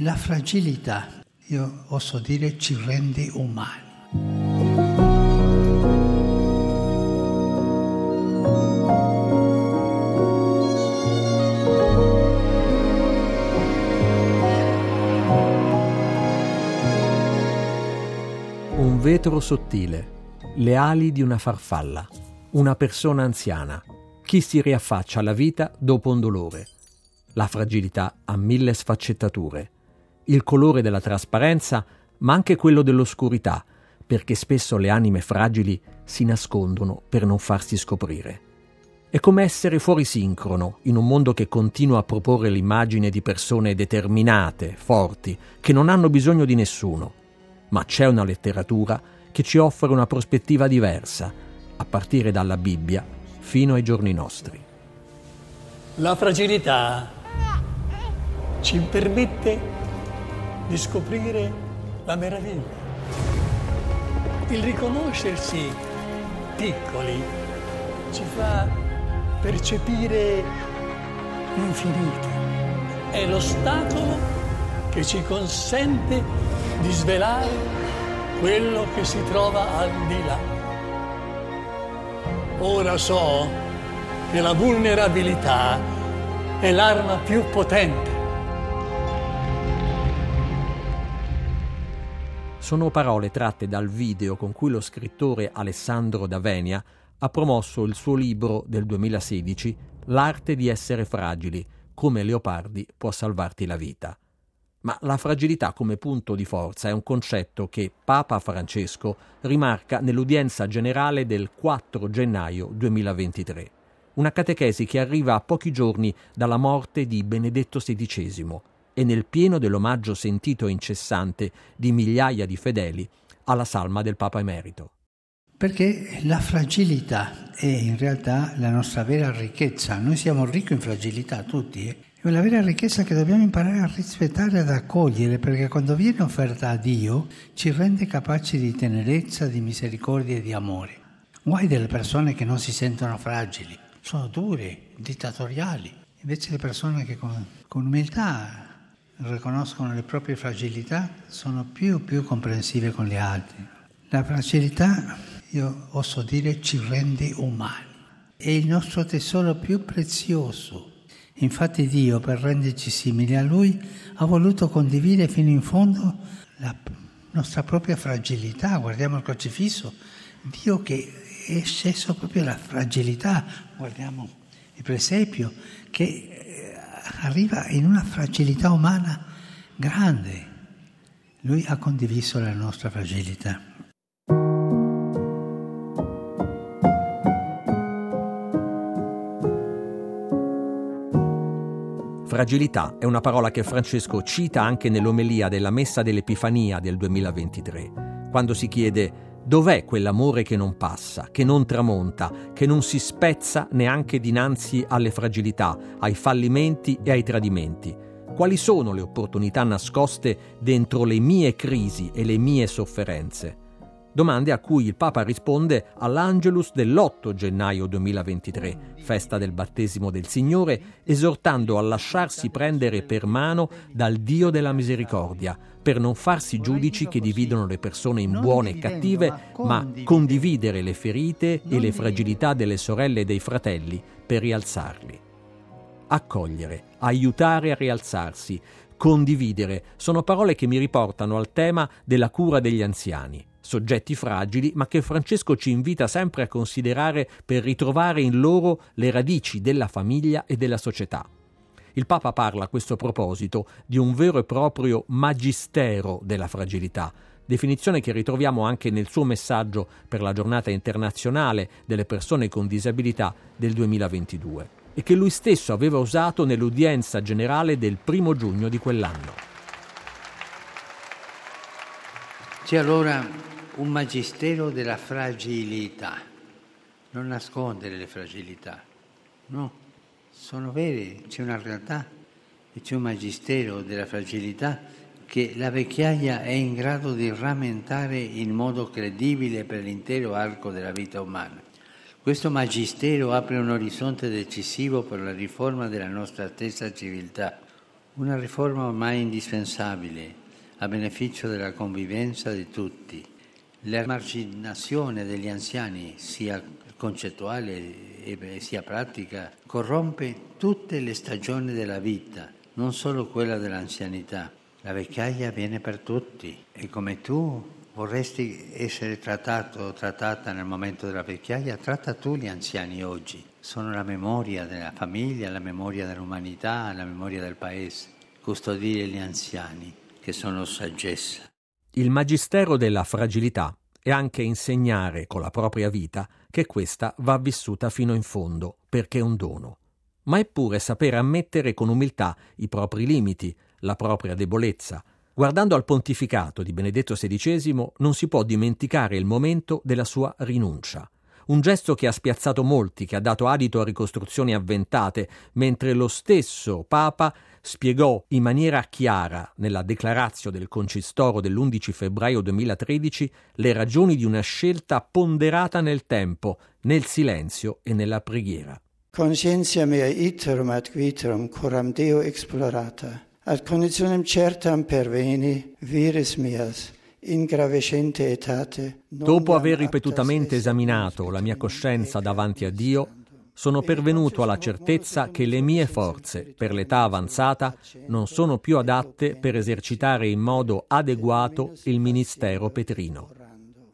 La fragilità, io oso dire, ci rende umani. Un vetro sottile, le ali di una farfalla, una persona anziana, chi si riaffaccia alla vita dopo un dolore. La fragilità ha mille sfaccettature. Il colore della trasparenza, ma anche quello dell'oscurità, perché spesso le anime fragili si nascondono per non farsi scoprire. È come essere fuori sincrono in un mondo che continua a proporre l'immagine di persone determinate, forti, che non hanno bisogno di nessuno. Ma c'è una letteratura che ci offre una prospettiva diversa, a partire dalla Bibbia fino ai giorni nostri. La fragilità ci permette di scoprire la meraviglia. Il riconoscersi piccoli ci fa percepire l'infinito. È l'ostacolo che ci consente di svelare quello che si trova al di là. Ora so che la vulnerabilità è l'arma più potente. Sono parole tratte dal video con cui lo scrittore Alessandro D'Avenia ha promosso il suo libro del 2016 L'arte di essere fragili, come Leopardi può salvarti la vita. Ma la fragilità come punto di forza è un concetto che Papa Francesco rimarca nell'udienza generale del 4 gennaio 2023, una catechesi che arriva a pochi giorni dalla morte di Benedetto XVI e nel pieno dell'omaggio sentito e incessante di migliaia di fedeli alla salma del Papa Emerito. Perché la fragilità è in realtà la nostra vera ricchezza. Noi siamo ricchi in fragilità tutti. Eh? È una vera ricchezza che dobbiamo imparare a rispettare ad accogliere, perché quando viene offerta a Dio ci rende capaci di tenerezza, di misericordia e di amore. Guai delle persone che non si sentono fragili, sono dure, dittatoriali. Invece le persone che con, con umiltà riconoscono le proprie fragilità sono più più comprensive con gli altri. La fragilità io oso dire, ci rende umani. È il nostro tesoro più prezioso. Infatti Dio, per renderci simili a Lui, ha voluto condividere fino in fondo la nostra propria fragilità. Guardiamo il crocifisso. Dio che è sceso proprio la fragilità. Guardiamo il presepio che arriva in una fragilità umana grande. Lui ha condiviso la nostra fragilità. Fragilità è una parola che Francesco cita anche nell'omelia della Messa dell'Epifania del 2023, quando si chiede dov'è quell'amore che non passa, che non tramonta, che non si spezza neanche dinanzi alle fragilità, ai fallimenti e ai tradimenti. Quali sono le opportunità nascoste dentro le mie crisi e le mie sofferenze? domande a cui il Papa risponde all'Angelus dell'8 gennaio 2023, festa del battesimo del Signore, esortando a lasciarsi prendere per mano dal Dio della misericordia, per non farsi giudici che dividono le persone in buone e cattive, ma condividere le ferite e le fragilità delle sorelle e dei fratelli per rialzarli. Accogliere, aiutare a rialzarsi, condividere sono parole che mi riportano al tema della cura degli anziani soggetti fragili, ma che Francesco ci invita sempre a considerare per ritrovare in loro le radici della famiglia e della società. Il Papa parla a questo proposito di un vero e proprio magistero della fragilità, definizione che ritroviamo anche nel suo messaggio per la giornata internazionale delle persone con disabilità del 2022 e che lui stesso aveva usato nell'udienza generale del primo giugno di quell'anno. C'è allora un magistero della fragilità, non nascondere le fragilità, no, sono vere, c'è una realtà e c'è un magistero della fragilità che la vecchiaia è in grado di rammentare in modo credibile per l'intero arco della vita umana. Questo magistero apre un orizzonte decisivo per la riforma della nostra stessa civiltà, una riforma ormai indispensabile a beneficio della convivenza di tutti. L'emarginazione degli anziani, sia concettuale sia pratica, corrompe tutte le stagioni della vita, non solo quella dell'anzianità. La vecchiaia viene per tutti e come tu vorresti essere trattato o trattata nel momento della vecchiaia, tratta tu gli anziani oggi. Sono la memoria della famiglia, la memoria dell'umanità, la memoria del paese. Custodire gli anziani, che sono saggezza. Il magistero della fragilità è anche insegnare con la propria vita che questa va vissuta fino in fondo, perché è un dono. Ma è pure sapere ammettere con umiltà i propri limiti, la propria debolezza, Guardando al pontificato di Benedetto XVI non si può dimenticare il momento della sua rinuncia. Un gesto che ha spiazzato molti, che ha dato adito a ricostruzioni avventate, mentre lo stesso Papa spiegò in maniera chiara nella declarazio del concistoro dell'11 febbraio 2013 le ragioni di una scelta ponderata nel tempo, nel silenzio e nella preghiera. Conscientia mea iterum ad viterum coram Deo explorata ad conditionem certam viris mias in gravescente etate. Dopo aver ripetutamente esaminato la mia coscienza davanti a Dio, sono pervenuto alla certezza che le mie forze, per l'età avanzata, non sono più adatte per esercitare in modo adeguato il ministero petrino.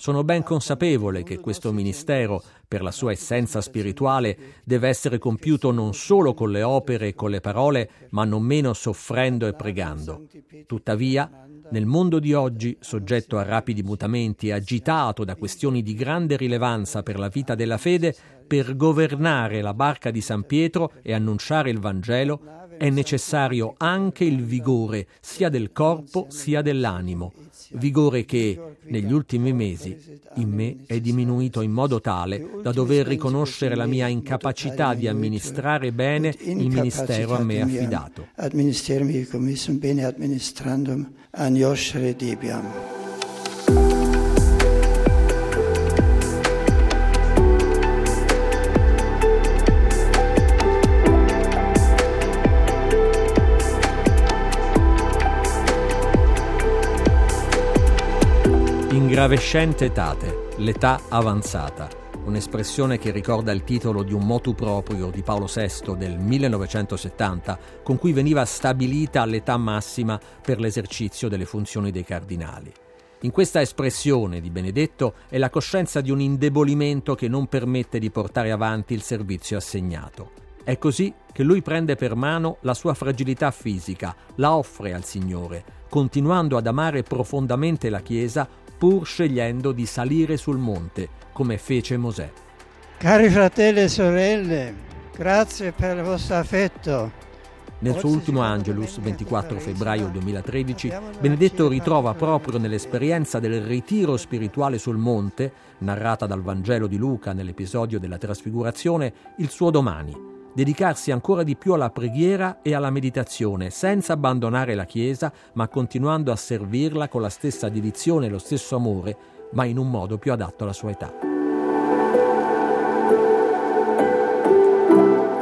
Sono ben consapevole che questo ministero, per la sua essenza spirituale, deve essere compiuto non solo con le opere e con le parole, ma non meno soffrendo e pregando. Tuttavia, nel mondo di oggi, soggetto a rapidi mutamenti e agitato da questioni di grande rilevanza per la vita della fede, per governare la barca di San Pietro e annunciare il Vangelo, è necessario anche il vigore sia del corpo sia dell'animo, vigore che negli ultimi mesi in me è diminuito in modo tale da dover riconoscere la mia incapacità di amministrare bene il ministero a me affidato. Administrarmi come bene amministrandum an Joshre debiam. Ingravescente etate, l'età avanzata, un'espressione che ricorda il titolo di un motu proprio di Paolo VI del 1970, con cui veniva stabilita l'età massima per l'esercizio delle funzioni dei cardinali. In questa espressione di Benedetto è la coscienza di un indebolimento che non permette di portare avanti il servizio assegnato. È così che lui prende per mano la sua fragilità fisica, la offre al Signore, continuando ad amare profondamente la Chiesa pur scegliendo di salire sul monte, come fece Mosè. Cari fratelli e sorelle, grazie per il vostro affetto. Nel suo ultimo Angelus, 24 febbraio 2013, Benedetto ritrova proprio nell'esperienza del ritiro spirituale sul monte, narrata dal Vangelo di Luca nell'episodio della Trasfigurazione, il suo domani, dedicarsi ancora di più alla preghiera e alla meditazione, senza abbandonare la Chiesa, ma continuando a servirla con la stessa dedizione e lo stesso amore, ma in un modo più adatto alla sua età.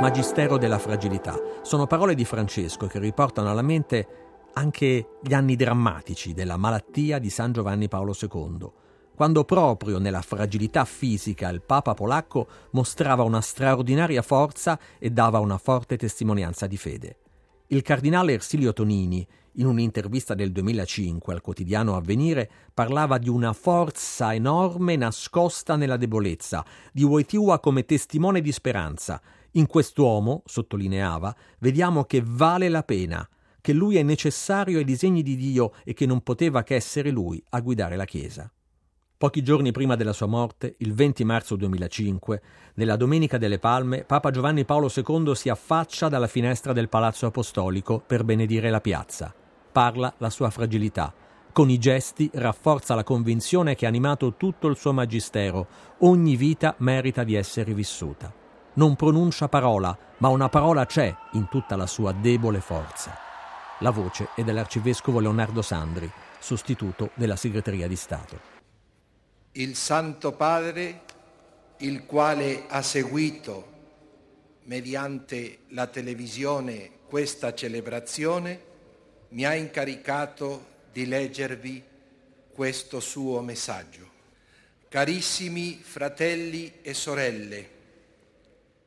Magistero della fragilità sono parole di Francesco che riportano alla mente anche gli anni drammatici della malattia di San Giovanni Paolo II quando proprio nella fragilità fisica il Papa polacco mostrava una straordinaria forza e dava una forte testimonianza di fede. Il cardinale Ersilio Tonini, in un'intervista del 2005 al quotidiano Avvenire, parlava di una forza enorme nascosta nella debolezza, di Wojtyła come testimone di speranza. In quest'uomo, sottolineava, vediamo che vale la pena, che lui è necessario ai disegni di Dio e che non poteva che essere lui a guidare la Chiesa. Pochi giorni prima della sua morte, il 20 marzo 2005, nella Domenica delle Palme, Papa Giovanni Paolo II si affaccia dalla finestra del Palazzo Apostolico per benedire la piazza. Parla la sua fragilità, Con i gesti rafforza la convinzione che ha animato tutto il suo magistero. Ogni vita merita di essere vissuta. Non pronuncia parola, ma una parola c'è in tutta la sua debole forza. La voce è dell'arcivescovo Leonardo Sandri, sostituto della segreteria di Stato. Il Santo Padre, il quale ha seguito mediante la televisione questa celebrazione, mi ha incaricato di leggervi questo suo messaggio. Carissimi fratelli e sorelle,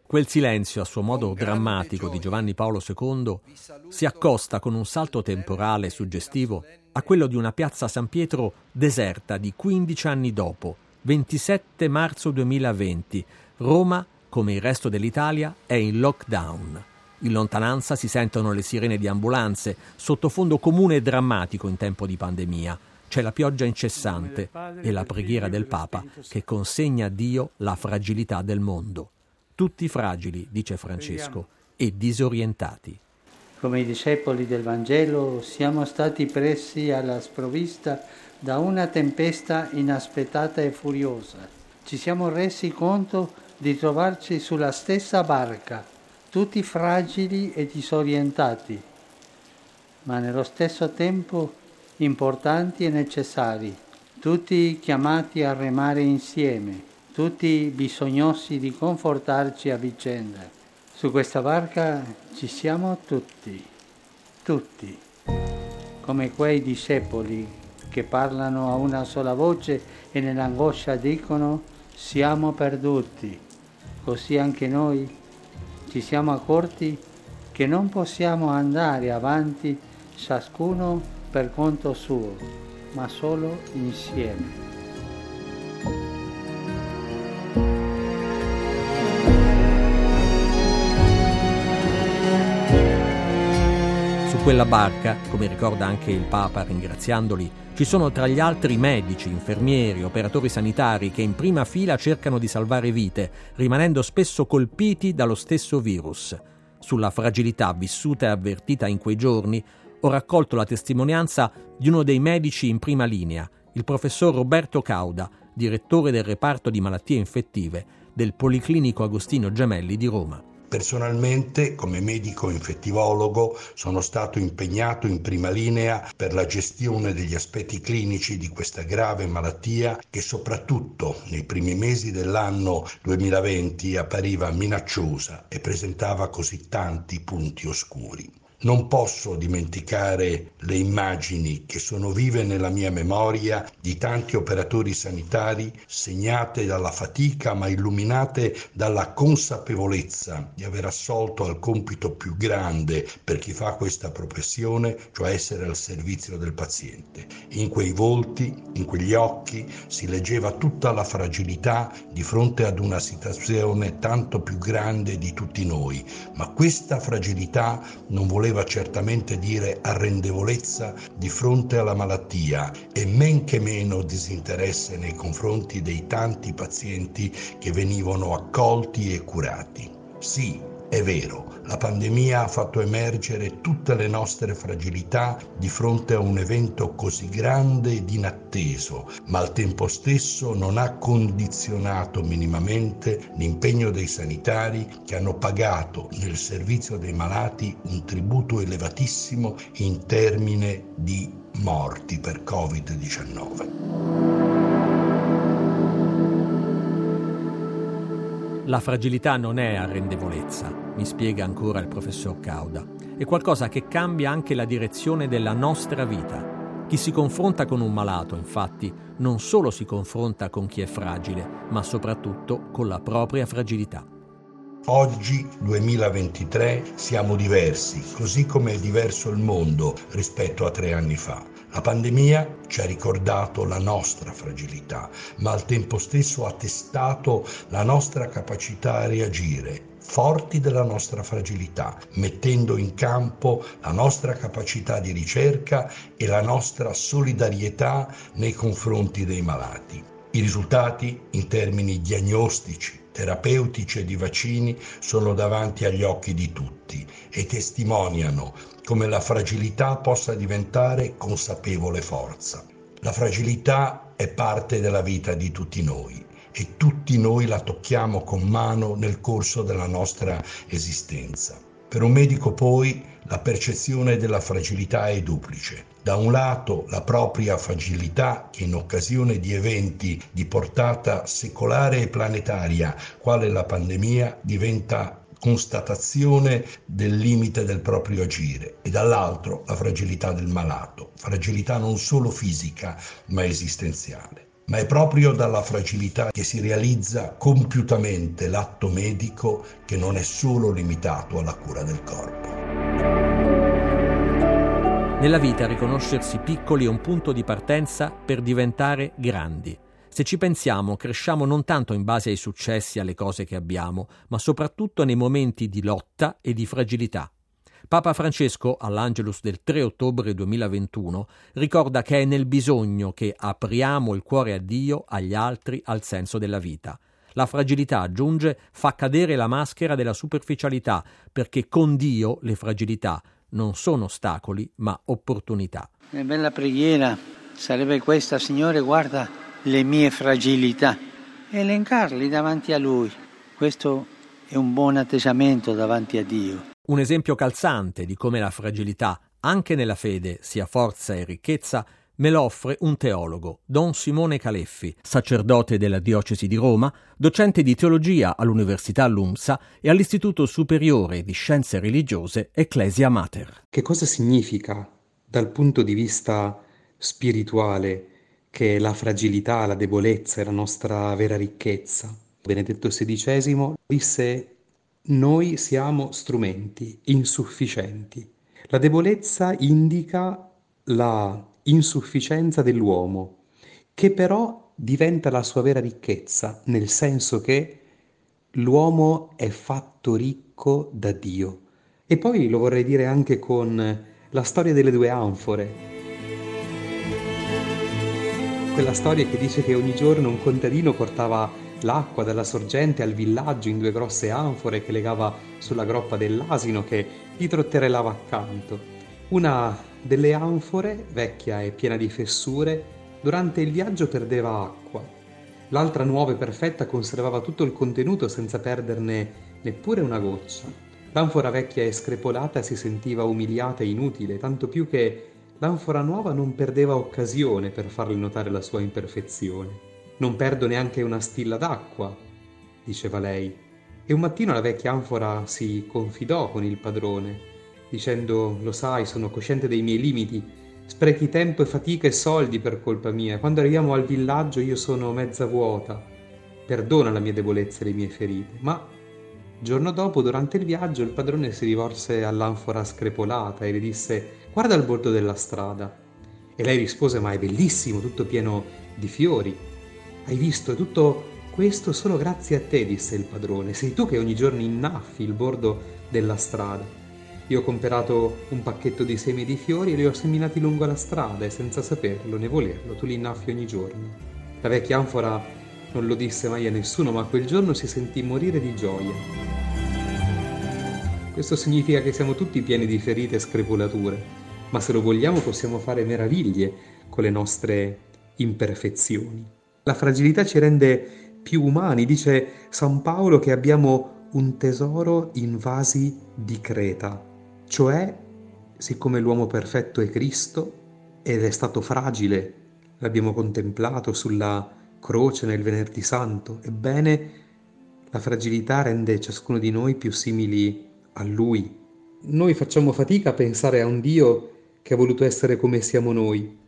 Quel silenzio a suo modo drammatico di Giovanni Paolo II si accosta con un salto temporale suggestivo a quello di una piazza San Pietro deserta di 15 anni dopo, 27 marzo 2020. Roma, come il resto dell'Italia, è in lockdown. In lontananza si sentono le sirene di ambulanze, sottofondo comune e drammatico in tempo di pandemia. C'è la pioggia incessante e la preghiera del Papa che consegna a Dio la fragilità del mondo. Tutti fragili, dice Francesco, e disorientati. Come i discepoli del Vangelo siamo stati presi alla sprovvista da una tempesta inaspettata e furiosa. Ci siamo resi conto di trovarci sulla stessa barca, tutti fragili e disorientati, ma nello stesso tempo importanti e necessari, tutti chiamati a remare insieme, tutti bisognosi di confortarci a vicenda. Su questa barca ci siamo tutti, tutti, come quei discepoli che parlano a una sola voce e nell'angoscia dicono siamo perduti. Così anche noi ci siamo accorti che non possiamo andare avanti ciascuno per conto suo, ma solo insieme. Quella barca, come ricorda anche il Papa ringraziandoli, ci sono tra gli altri medici, infermieri, operatori sanitari che in prima fila cercano di salvare vite, rimanendo spesso colpiti dallo stesso virus. Sulla fragilità vissuta e avvertita in quei giorni ho raccolto la testimonianza di uno dei medici in prima linea, il professor Roberto Cauda, direttore del reparto di malattie infettive del Policlinico Agostino Gemelli di Roma. Personalmente, come medico infettivologo, sono stato impegnato in prima linea per la gestione degli aspetti clinici di questa grave malattia che soprattutto nei primi mesi dell'anno 2020 appariva minacciosa e presentava così tanti punti oscuri. Non posso dimenticare le immagini che sono vive nella mia memoria di tanti operatori sanitari segnate dalla fatica ma illuminate dalla consapevolezza di aver assolto al compito più grande per chi fa questa professione, cioè essere al servizio del paziente. In quei volti, in quegli occhi si leggeva tutta la fragilità di fronte ad una situazione tanto più grande di tutti noi, ma questa fragilità non voleva voleva certamente dire arrendevolezza di fronte alla malattia e men che meno disinteresse nei confronti dei tanti pazienti che venivano accolti e curati. Sì, è vero, la pandemia ha fatto emergere tutte le nostre fragilità di fronte a un evento così grande ed inatteso, ma al tempo stesso non ha condizionato minimamente l'impegno dei sanitari che hanno pagato nel servizio dei malati un tributo elevatissimo in termini di morti per Covid-19. La fragilità non è arrendevolezza, mi spiega ancora il professor Cauda. È qualcosa che cambia anche la direzione della nostra vita. Chi si confronta con un malato, infatti, non solo si confronta con chi è fragile, ma soprattutto con la propria fragilità. Oggi, 2023, siamo diversi, così come è diverso il mondo rispetto a tre anni fa. La pandemia ci ha ricordato la nostra fragilità, ma al tempo stesso ha testato la nostra capacità a reagire, forti della nostra fragilità, mettendo in campo la nostra capacità di ricerca e la nostra solidarietà nei confronti dei malati. I risultati in termini diagnostici, terapeutici e di vaccini sono davanti agli occhi di tutti e testimoniano come la fragilità possa diventare consapevole forza. La fragilità è parte della vita di tutti noi e tutti noi la tocchiamo con mano nel corso della nostra esistenza. Per un medico poi la percezione della fragilità è duplice. Da un lato la propria fragilità che in occasione di eventi di portata secolare e planetaria, quale la pandemia, diventa constatazione del limite del proprio agire e dall'altro la fragilità del malato, fragilità non solo fisica ma esistenziale. Ma è proprio dalla fragilità che si realizza compiutamente l'atto medico che non è solo limitato alla cura del corpo. Nella vita riconoscersi piccoli è un punto di partenza per diventare grandi. Se ci pensiamo, cresciamo non tanto in base ai successi e alle cose che abbiamo, ma soprattutto nei momenti di lotta e di fragilità. Papa Francesco, all'Angelus del 3 ottobre 2021, ricorda che è nel bisogno che apriamo il cuore a Dio, agli altri, al senso della vita. La fragilità, aggiunge, fa cadere la maschera della superficialità, perché con Dio le fragilità non sono ostacoli, ma opportunità. Una bella preghiera sarebbe questa, Signore, guarda le mie fragilità, e elencarli davanti a Lui. Questo è un buon atteggiamento davanti a Dio. Un esempio calzante di come la fragilità, anche nella fede, sia forza e ricchezza, me lo offre un teologo, Don Simone Caleffi, sacerdote della diocesi di Roma, docente di teologia all'Università LUMSA e all'Istituto Superiore di Scienze Religiose Ecclesia Mater. Che cosa significa dal punto di vista spirituale che la fragilità, la debolezza è la nostra vera ricchezza? Benedetto XVI disse noi siamo strumenti insufficienti. La debolezza indica la insufficienza dell'uomo, che però diventa la sua vera ricchezza, nel senso che l'uomo è fatto ricco da Dio. E poi lo vorrei dire anche con la storia delle due anfore. Quella storia che dice che ogni giorno un contadino portava l'acqua dalla sorgente al villaggio in due grosse anfore che legava sulla groppa dell'asino che gli trotterellava accanto. Una delle anfore, vecchia e piena di fessure, durante il viaggio perdeva acqua. L'altra nuova e perfetta conservava tutto il contenuto senza perderne neppure una goccia. L'anfora vecchia e screpolata si sentiva umiliata e inutile, tanto più che l'anfora nuova non perdeva occasione per farle notare la sua imperfezione. Non perdo neanche una stilla d'acqua, diceva lei. E un mattino la vecchia anfora si confidò con il padrone dicendo lo sai, sono cosciente dei miei limiti, sprechi tempo e fatica e soldi per colpa mia. Quando arriviamo al villaggio io sono mezza vuota. Perdona la mia debolezza e le mie ferite. Ma giorno dopo, durante il viaggio, il padrone si rivolse all'anfora screpolata e le disse guarda al bordo della strada. E lei rispose ma è bellissimo, tutto pieno di fiori. Hai visto, tutto questo solo grazie a te, disse il padrone. Sei tu che ogni giorno innaffi il bordo della strada. Io ho comprato un pacchetto di semi di fiori e li ho seminati lungo la strada e senza saperlo né volerlo tu li innaffi ogni giorno. La vecchia anfora non lo disse mai a nessuno, ma quel giorno si sentì morire di gioia. Questo significa che siamo tutti pieni di ferite e screpolature, ma se lo vogliamo possiamo fare meraviglie con le nostre imperfezioni. La fragilità ci rende più umani, dice San Paolo che abbiamo un tesoro in vasi di creta. Cioè, siccome l'uomo perfetto è Cristo ed è stato fragile, l'abbiamo contemplato sulla croce nel venerdì santo, ebbene la fragilità rende ciascuno di noi più simili a Lui. Noi facciamo fatica a pensare a un Dio che ha voluto essere come siamo noi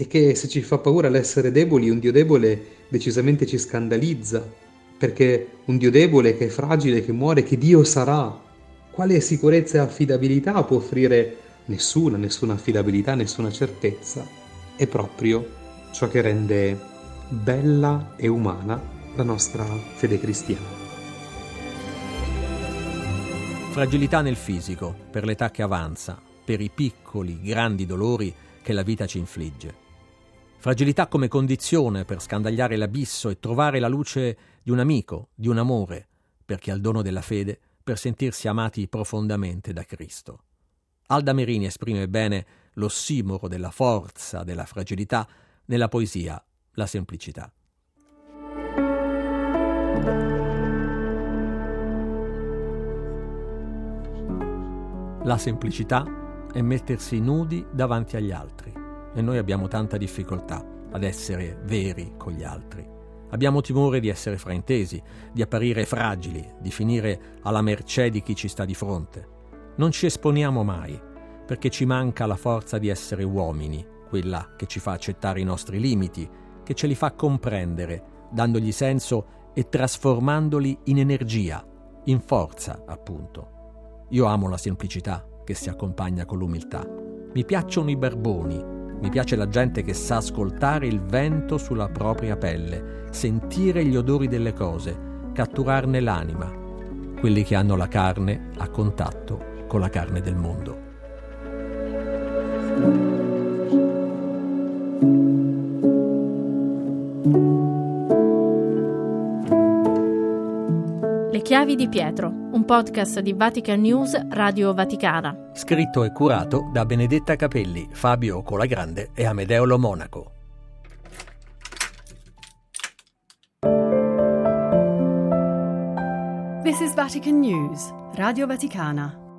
e che se ci fa paura l'essere deboli, un Dio debole decisamente ci scandalizza, perché un Dio debole che è fragile, che muore, che Dio sarà, quale sicurezza e affidabilità può offrire nessuna, nessuna affidabilità, nessuna certezza? È proprio ciò che rende bella e umana la nostra fede cristiana. Fragilità nel fisico, per l'età che avanza, per i piccoli, grandi dolori che la vita ci infligge. Fragilità come condizione per scandagliare l'abisso e trovare la luce di un amico, di un amore, per chi ha il dono della fede, per sentirsi amati profondamente da Cristo. Alda Merini esprime bene l'ossimoro della forza, della fragilità, nella poesia La semplicità. La semplicità è mettersi nudi davanti agli altri e noi abbiamo tanta difficoltà ad essere veri con gli altri. Abbiamo timore di essere fraintesi, di apparire fragili, di finire alla mercé di chi ci sta di fronte. Non ci esponiamo mai, perché ci manca la forza di essere uomini, quella che ci fa accettare i nostri limiti, che ce li fa comprendere, dandogli senso e trasformandoli in energia, in forza, appunto. Io amo la semplicità che si accompagna con l'umiltà. Mi piacciono i barboni, mi piace la gente che sa ascoltare il vento sulla propria pelle, sentire gli odori delle cose, catturarne l'anima, quelli che hanno la carne a contatto con la carne del mondo. Chiavi di Pietro, un podcast di Vatican News Radio Vaticana. Scritto e curato da Benedetta Capelli, Fabio Colagrande e Amedeo Lo Monaco. This is Vatican News, Radio Vaticana.